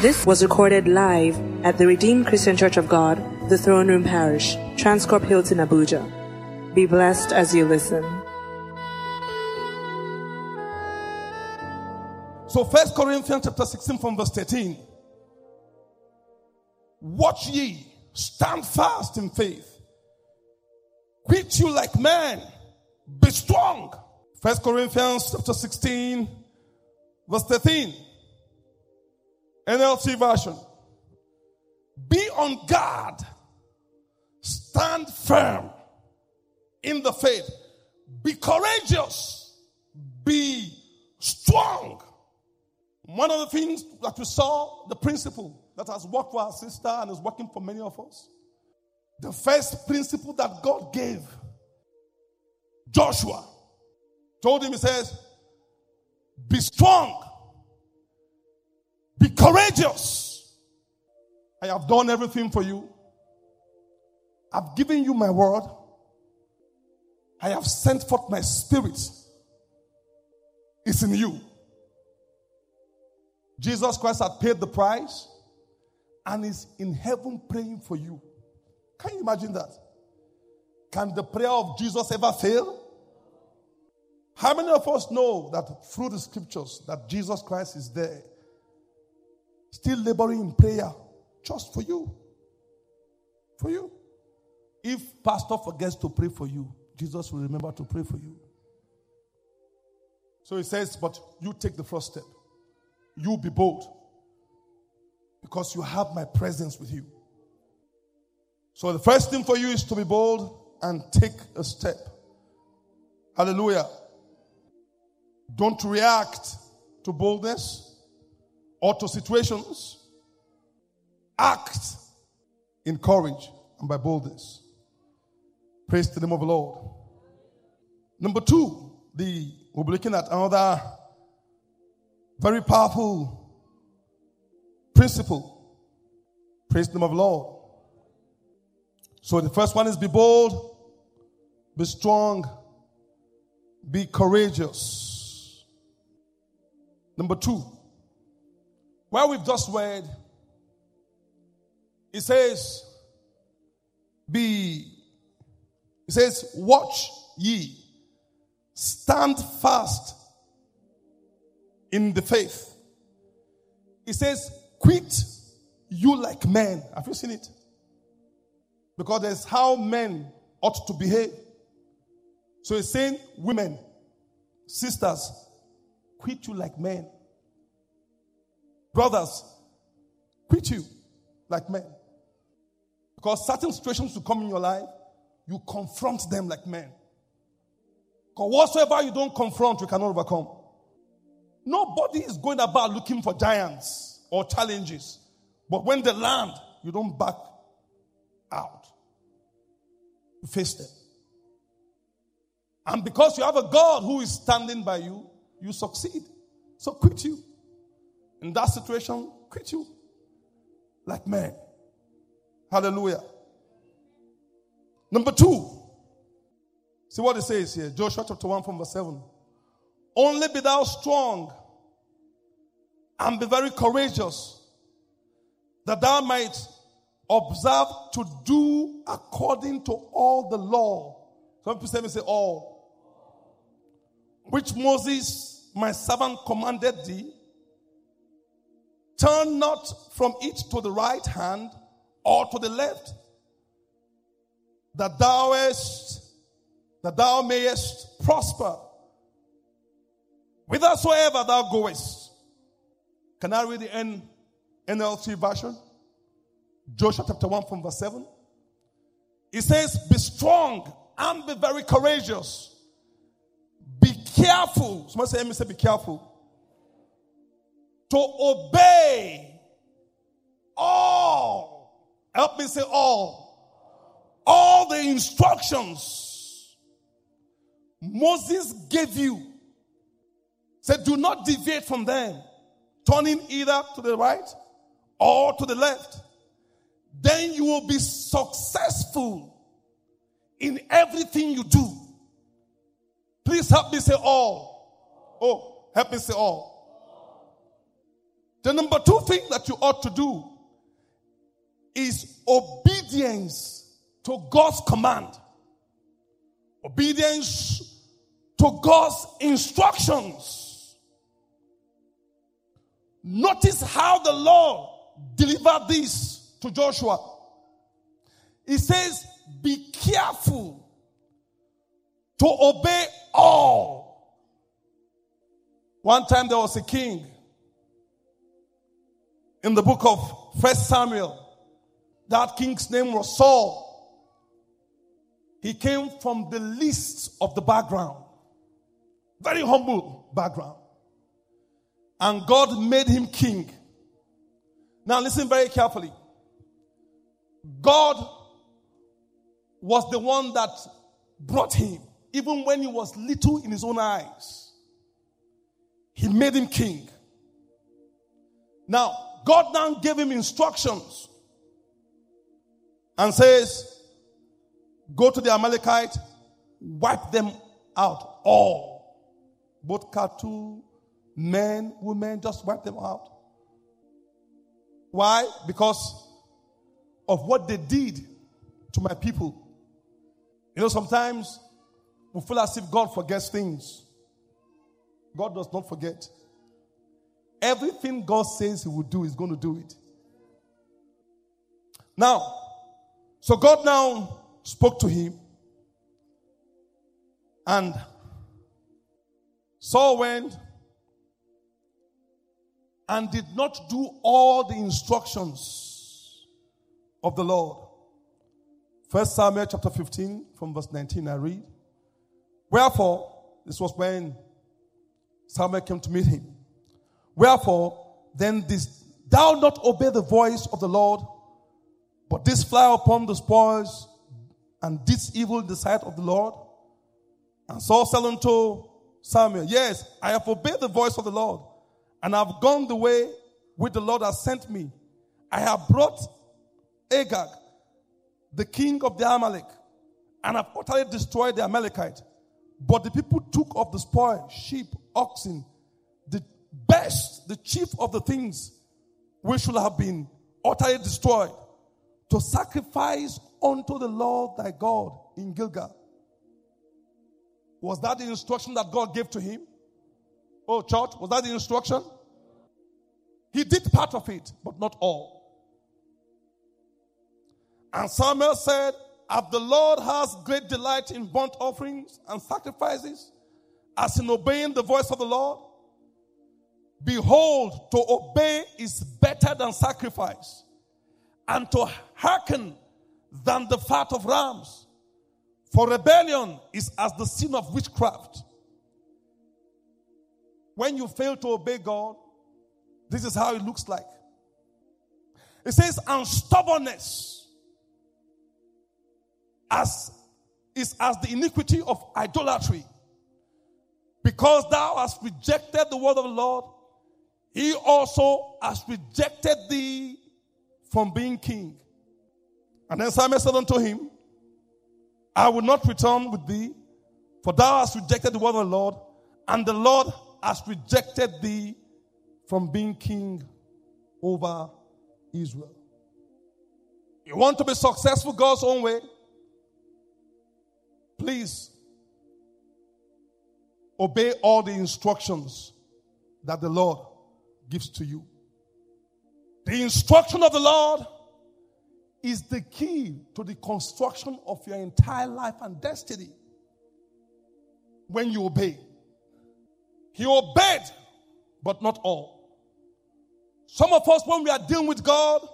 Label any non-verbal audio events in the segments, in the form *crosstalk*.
This was recorded live at the Redeemed Christian Church of God, the Throne Room Parish, Transcorp Hilton, Abuja. Be blessed as you listen. So, First Corinthians chapter 16 from verse 13. Watch ye, stand fast in faith. Quit you like men, be strong. First Corinthians chapter 16, verse 13. NLT version. Be on guard, stand firm in the faith, be courageous, be strong. One of the things that we saw, the principle that has worked for our sister and is working for many of us, the first principle that God gave Joshua told him, He says, Be strong, be courageous. I have done everything for you. I've given you my word. I have sent forth my spirit. It's in you. Jesus Christ had paid the price and is in heaven praying for you. Can you imagine that? Can the prayer of Jesus ever fail? How many of us know that through the scriptures that Jesus Christ is there, still laboring in prayer just for you? For you. If pastor forgets to pray for you, Jesus will remember to pray for you. So he says, but you take the first step. You be bold because you have my presence with you. So the first thing for you is to be bold and take a step. Hallelujah. Don't react to boldness or to situations. Act in courage and by boldness. Praise the name of the Lord. Number two, the we'll be looking at another very powerful principle. Praise the name of the Lord. So the first one is be bold, be strong, be courageous. Number two, where we've just read, it says, be, it says, watch ye, stand fast in the faith. It says, quit you like men. Have you seen it? Because there's how men ought to behave. So he's saying, women, sisters, quit you like men. Brothers, quit you like men. Because certain situations will come in your life, you confront them like men. Because whatsoever you don't confront, you cannot overcome. Nobody is going about looking for giants or challenges. But when they land, you don't back out. You face them. And because you have a God who is standing by you, you succeed. So quit you. In that situation, quit you. Like men. Hallelujah. Number two. See what it says here. Joshua chapter 1 from verse 7. Only be thou strong and be very courageous, that thou might observe to do according to all the law. Some people say, me say all. Which Moses, my servant, commanded thee. Turn not from it to the right hand or to the left, that thou est, that thou mayest prosper whithersoever thou goest. Can I read the N, NLT version? Joshua chapter 1 from verse 7. It says, Be strong and be very courageous. Be careful. Somebody say, Let me say, Be careful. To obey all. Help me say all. All the instructions Moses gave you Said, do not deviate from them, turning either to the right or to the left. Then you will be successful in everything you do. Please help me say all. Oh, help me say all. The number two thing that you ought to do is obedience to God's command. Obedience to God's instructions. Notice how the Lord delivered this to Joshua. He says, Be careful to obey all. One time there was a king in the book of First Samuel. That king's name was Saul. He came from the least of the background, very humble background. And God made him king. Now, listen very carefully. God was the one that brought him, even when he was little in his own eyes. He made him king. Now, God now gave him instructions and says, Go to the Amalekite, wipe them out all. Both cattle, men, women, just wipe them out. Why? Because of what they did to my people. You know, sometimes we feel as if God forgets things. God does not forget. Everything God says He will do, He's going to do it. Now, so God now spoke to him, and Saul went and did not do all the instructions of the Lord. First Samuel chapter 15 from verse 19 I read. Wherefore, this was when Samuel came to meet him. Wherefore, then didst thou not obey the voice of the Lord, but didst fly upon the spoils and didst evil in the sight of the Lord? And Saul said unto Samuel, Yes, I have obeyed the voice of the Lord, and I have gone the way which the Lord has sent me. I have brought Agag, the king of the Amalek, and have utterly destroyed the Amalekite. But the people took of the spoil, sheep, oxen, best, the chief of the things which should have been utterly destroyed, to sacrifice unto the Lord thy God in Gilgal. Was that the instruction that God gave to him? Oh, church, was that the instruction? He did part of it, but not all. And Samuel said, As the Lord has great delight in burnt offerings and sacrifices, as in obeying the voice of the Lord, behold, to obey is better than sacrifice, and to hearken than the fat of rams. For rebellion is as the sin of witchcraft. When you fail to obey God, this is how it looks like. It says, and stubbornness as is as the iniquity of idolatry. Because thou hast rejected the word of the Lord, he also has rejected thee from being king. And then Samuel said unto him, I will not return with thee, for thou hast rejected the word of the Lord, and the Lord has rejected thee from being king over Israel. You want to be successful God's own way? Please obey all the instructions that the Lord gives to you. The instruction of the Lord is the key to the construction of your entire life and destiny. When you obey, He obeyed, but not all. Some of us, when we are dealing with God,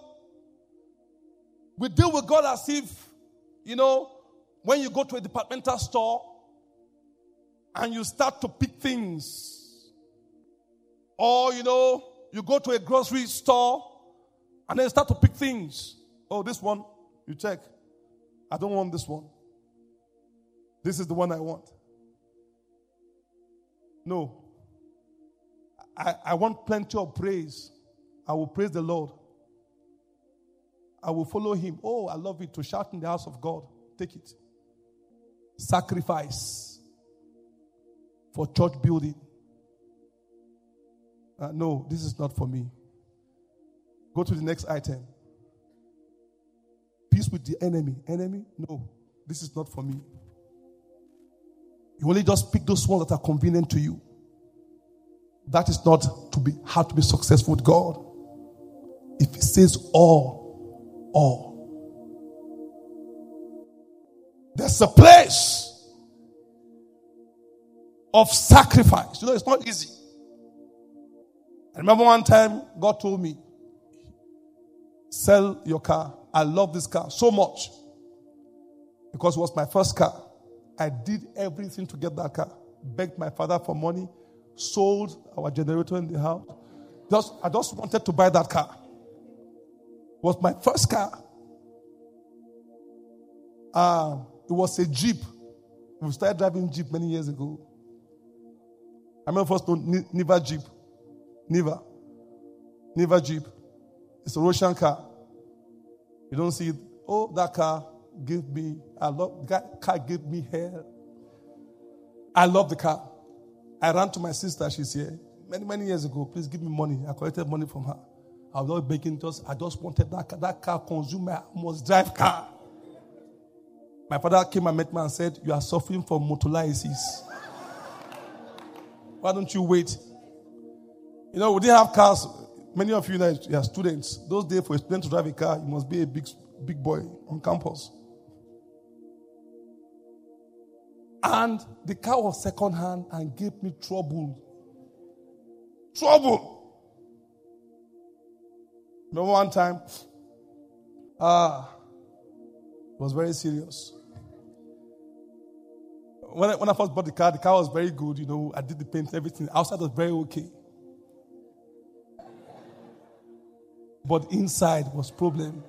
we deal with God as if, you know, when you go to a departmental store and you start to pick things, or, you know, you go to a grocery store and then start to pick things. Oh, this one, you check. I don't want this one. This is the one I want. No. I, I want plenty of praise. I will praise the Lord. I will follow him. Oh, I love it to shout in the house of God. Take it. Sacrifice for church building. Uh, no, this is not for me. Go to the next item. Peace with the enemy. Enemy? No, this is not for me. You only just pick those ones that are convenient to you. That is not to be how to be successful with God. If He says all, all. There's a place of sacrifice. You know, it's not easy. I remember one time God told me, sell your car. I love this car so much because it was my first car. I did everything to get that car. Begged my father for money, sold our generator in the house. Just, I just wanted to buy that car. It was my first car. Uh, it was a Jeep. We started driving Jeep many years ago. I remember first Niva Jeep. Niva. Niva Jeep. It's a Russian car. You don't see it. Oh, that car gave me, I love, that car gave me hell. I love the car. I ran to my sister, she's here. Many, many years ago, please give me money. I collected money from her. I was not begging, just, I just wanted that car. That car consumed my must drive car. My father came and met me and said, You are suffering from motolysis. Why don't you wait? You know, we didn't have cars. Many of you, you are students. Those days, for a student to drive a car, you must be a big, big boy on campus. And the car was second hand and gave me trouble. Trouble. Remember one time? Ah, it was very serious. When I, when I first bought the car, the car was very good. You know, I did the paint, everything. Outside was very okay. But inside was problem.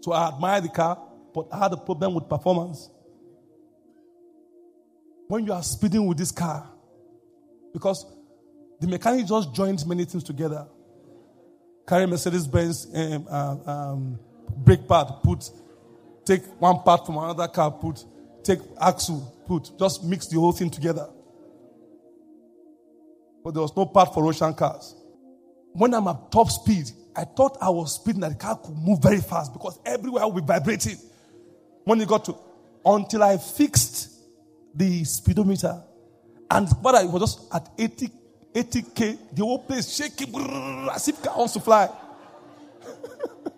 So I admired the car, but I had a problem with performance when you are speeding with this car, because the mechanic just joins many things together. Carry Mercedes Benz um, uh, um, brake pad, put, take one part from another car, put, take axle, put, just mix the whole thing together. But there was no part for Russian cars. When I'm at top speed, I thought I was speeding that the car could move very fast because everywhere will be vibrating. When it got to, until I fixed the speedometer. And but I was just at 80, 80k, the whole place shaking as if car wants to fly. *laughs*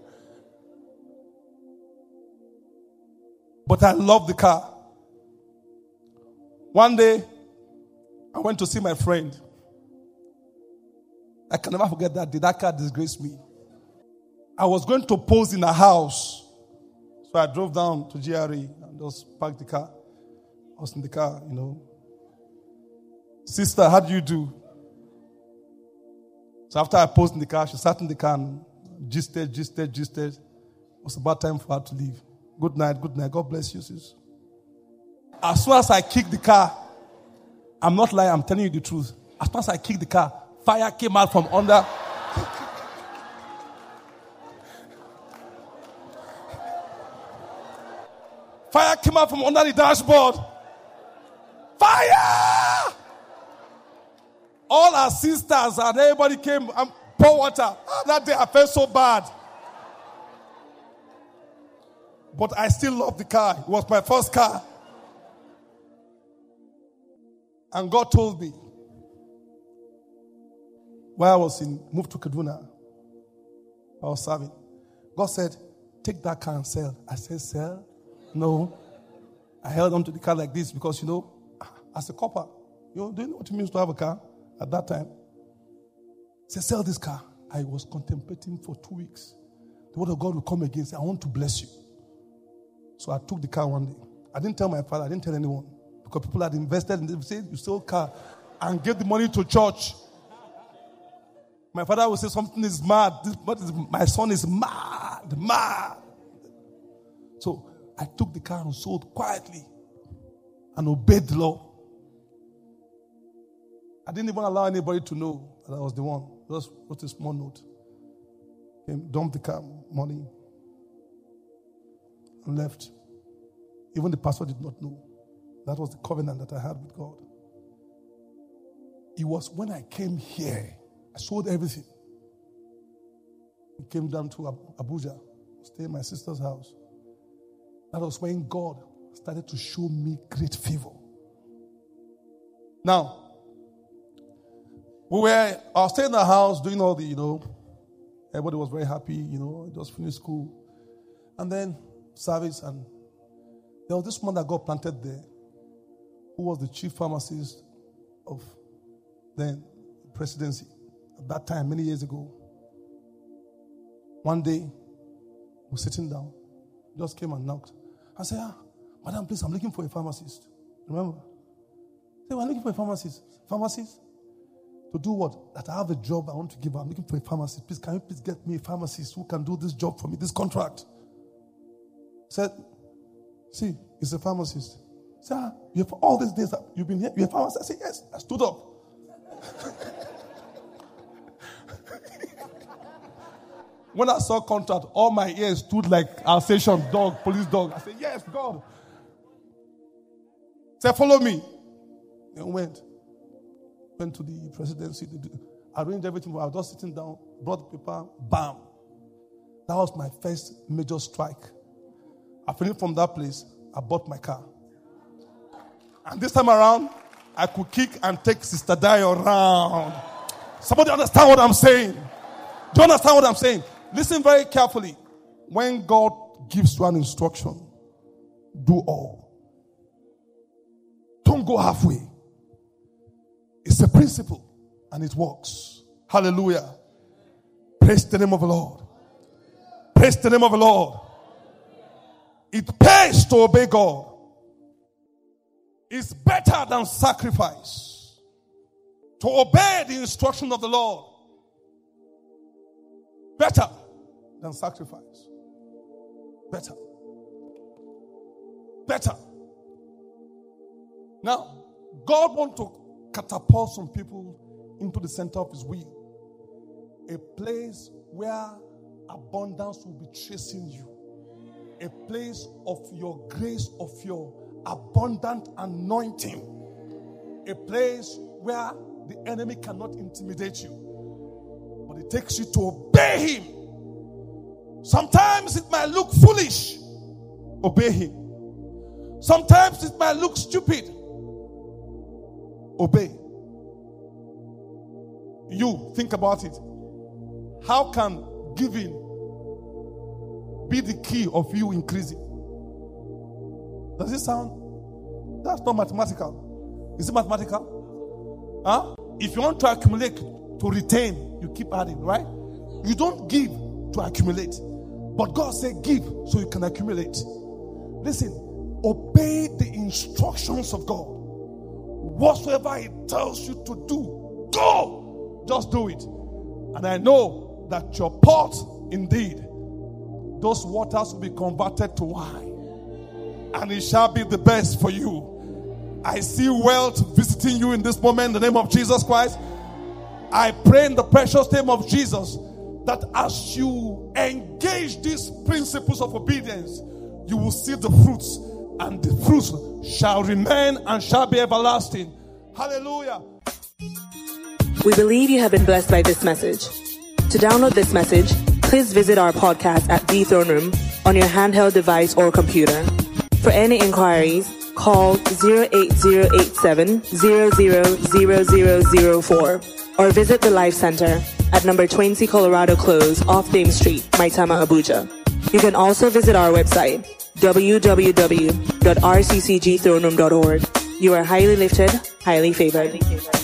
but I love the car. One day, I went to see my friend. I can never forget that day. That car disgraced me. I was going to pose in a house. So I drove down to GRE and just parked the car. I was in the car, you know. Sister, how do you do? So after I posed in the car, she sat in the car and gisted, gisted, gisted. It was about time for her to leave. Good night, good night. God bless you, sis. As soon as I kicked the car, I'm not lying, I'm telling you the truth. As soon as I kicked the car, fire came out from under. fire came out from under the dashboard. Fire! All our sisters and everybody came and pour water. Ah, that day I felt so bad. But I still love the car. It was my first car. And God told me while I was in moved to Kaduna, I was serving. God said, Take that car and sell. I said, Sell? No. I held on to the car like this because you know as a corper. You know, do you know what it means to have a car at that time? Say, sell this car. I was contemplating for two weeks. The word of God will come again. Say, I want to bless you. So I took the car one day. I didn't tell my father, I didn't tell anyone. Because people had invested in it. They said, You sold car and gave the money to church. My father would say, Something is mad. My son is mad, mad. So I took the car and sold quietly and obeyed the law. I didn't even allow anybody to know that I was the one. Just wrote a small note. Came, dumped the car, money, and left. Even the pastor did not know. That was the covenant that I had with God. It was when I came here, I sold everything. Came down to Abuja, stay in my sister's house. That was when God started to show me great favor. Now, we were, I was staying in the house doing all the, you know, everybody was very happy, you know, just finished school. And then service, and there was this man that got planted there who was the chief pharmacist of then presidency at that time, many years ago. One day, we're sitting down, just came and knocked. I said, ah, Madam, please, I'm looking for a pharmacist. Remember? They were looking for a pharmacist. Pharmacist? To do what? That I have a job I want to give. I'm looking for a pharmacist. Please, can you please get me a pharmacist who can do this job for me, this contract? Said, see, he's a pharmacist. Say, ah, you have all these days that you've been here, you're a pharmacist. I said, yes. I stood up. When I saw contract, all my ears stood like Alsatian dog, police dog. I said, yes, God. Said, follow me. And went. Went to the presidency. Arranged everything. I was just sitting down, brought the paper, bam. That was my first major strike. I finished from that place. I bought my car. And this time around, I could kick and take Sister Dio around. Somebody understand what I'm saying? Do you understand what I'm saying? Listen very carefully. When God gives you an instruction, do all. Don't go halfway. It's a principle and it works. Hallelujah. Praise the name of the Lord. Praise the name of the Lord. It pays to obey God. It's better than sacrifice. To obey the instruction of the Lord. Better than sacrifice. Better. Better. Now, God wants to catapult some people into the center of His will. A place where abundance will be chasing you. A place of your grace, of your abundant anointing. A place where the enemy cannot intimidate you. But it takes you to obey him. Sometimes it might look foolish. Obey him. Sometimes it might look stupid. Obey. You think about it. How can giving be the key of you increasing? Does it sound? That's not mathematical. Is it mathematical? Huh? If you want to accumulate to retain, you keep adding, right? You don't give to accumulate. But God said, give so you can accumulate. Listen, obey the instructions of God. Whatsoever He tells you to do, go. Just do it. And I know that your pot, indeed, those waters will be converted to wine and it shall be the best for you. I see wealth visiting you in this moment in the name of Jesus Christ. I pray in the precious name of Jesus that as you engage these principles of obedience, you will see the fruits, and the fruits shall remain and shall be everlasting. Hallelujah. We believe you have been blessed by this message. To download this message, please visit our podcast at The Throne Room on your handheld device or computer. For any inquiries, call 08087 000004 or visit the Life Center at number 20 Colorado Close off Dame Street, Maitama, Abuja. You can also visit our website, www.rccgthroneroom.org. You are highly lifted, highly favored.